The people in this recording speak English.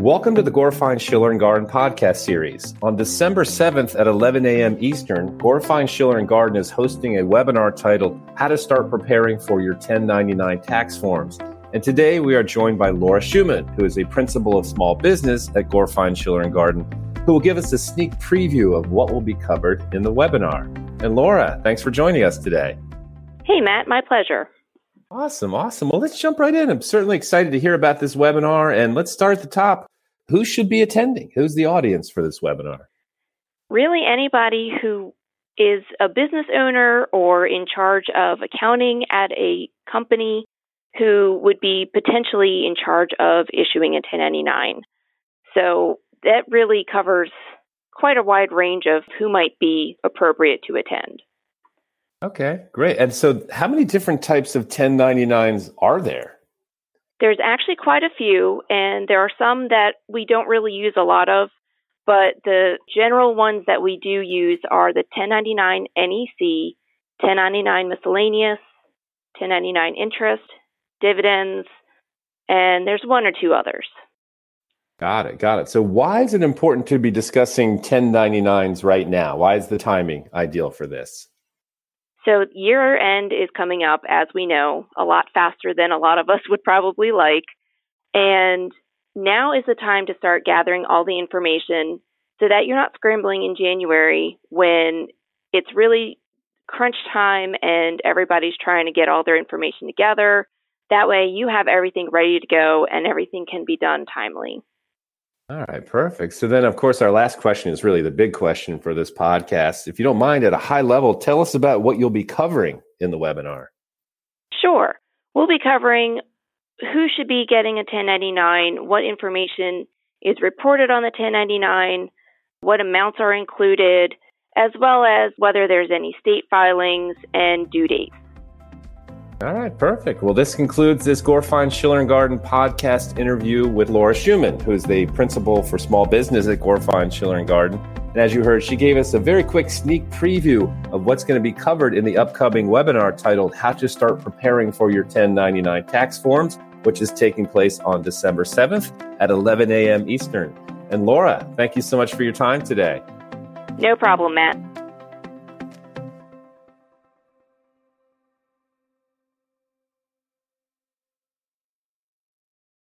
Welcome to the Gorfine Schiller and Gardyn podcast series. On December 7th at 11 a.m. Eastern, Gorfine Schiller and Gardyn is hosting a webinar titled How to Start Preparing for Your 1099 Tax Forms. And today we are joined by Laura Schumann, who is a principal of small business at Gorfine Schiller and Gardyn, who will give us a sneak preview of what will be covered in the webinar. And Laura, thanks for joining us today. Hey, Matt, my pleasure. Awesome, awesome. Well, let's jump right in. I'm certainly excited to hear about this webinar. And let's start at the top. Who should be attending? Who's the audience for this webinar? Really, anybody who is a business owner or in charge of accounting at a company who would be potentially in charge of issuing a 1099. So that really covers quite a wide range of who might be appropriate to attend. Okay, great. And so, how many different types of 1099s are there? There's actually quite a few, and there are some that we don't really use a lot of, but the general ones that we do use are the 1099 NEC, 1099 miscellaneous, 1099 interest, dividends, and there's one or two others. Got it. Got it. So, why is it important to be discussing 1099s right now? Why is the timing ideal for this? So year end is coming up, as we know, a lot faster than a lot of us would probably like. And now is the time to start gathering all the information so that you're not scrambling in January when it's really crunch time and everybody's trying to get all their information together. That way you have everything ready to go and everything can be done timely. All right, perfect. So then, of course, our last question is really the big question for this podcast. If you don't mind, at a high level, tell us about what you'll be covering in the webinar. Sure. We'll be covering who should be getting a 1099, what information is reported on the 1099, what amounts are included, as well as whether there's any state filings and due dates. All right, perfect. Well, this concludes this Gorfine Schiller and Gardyn podcast interview with Laura Schumann, who is the principal for small business at Gorfine Schiller and Gardyn. And as you heard, she gave us a very quick sneak preview of what's going to be covered in the upcoming webinar titled How to Start Preparing for Your 1099 Tax Forms, which is taking place on December 7th at 11 a.m. Eastern. And Laura, thank you so much for your time today. No problem, Matt.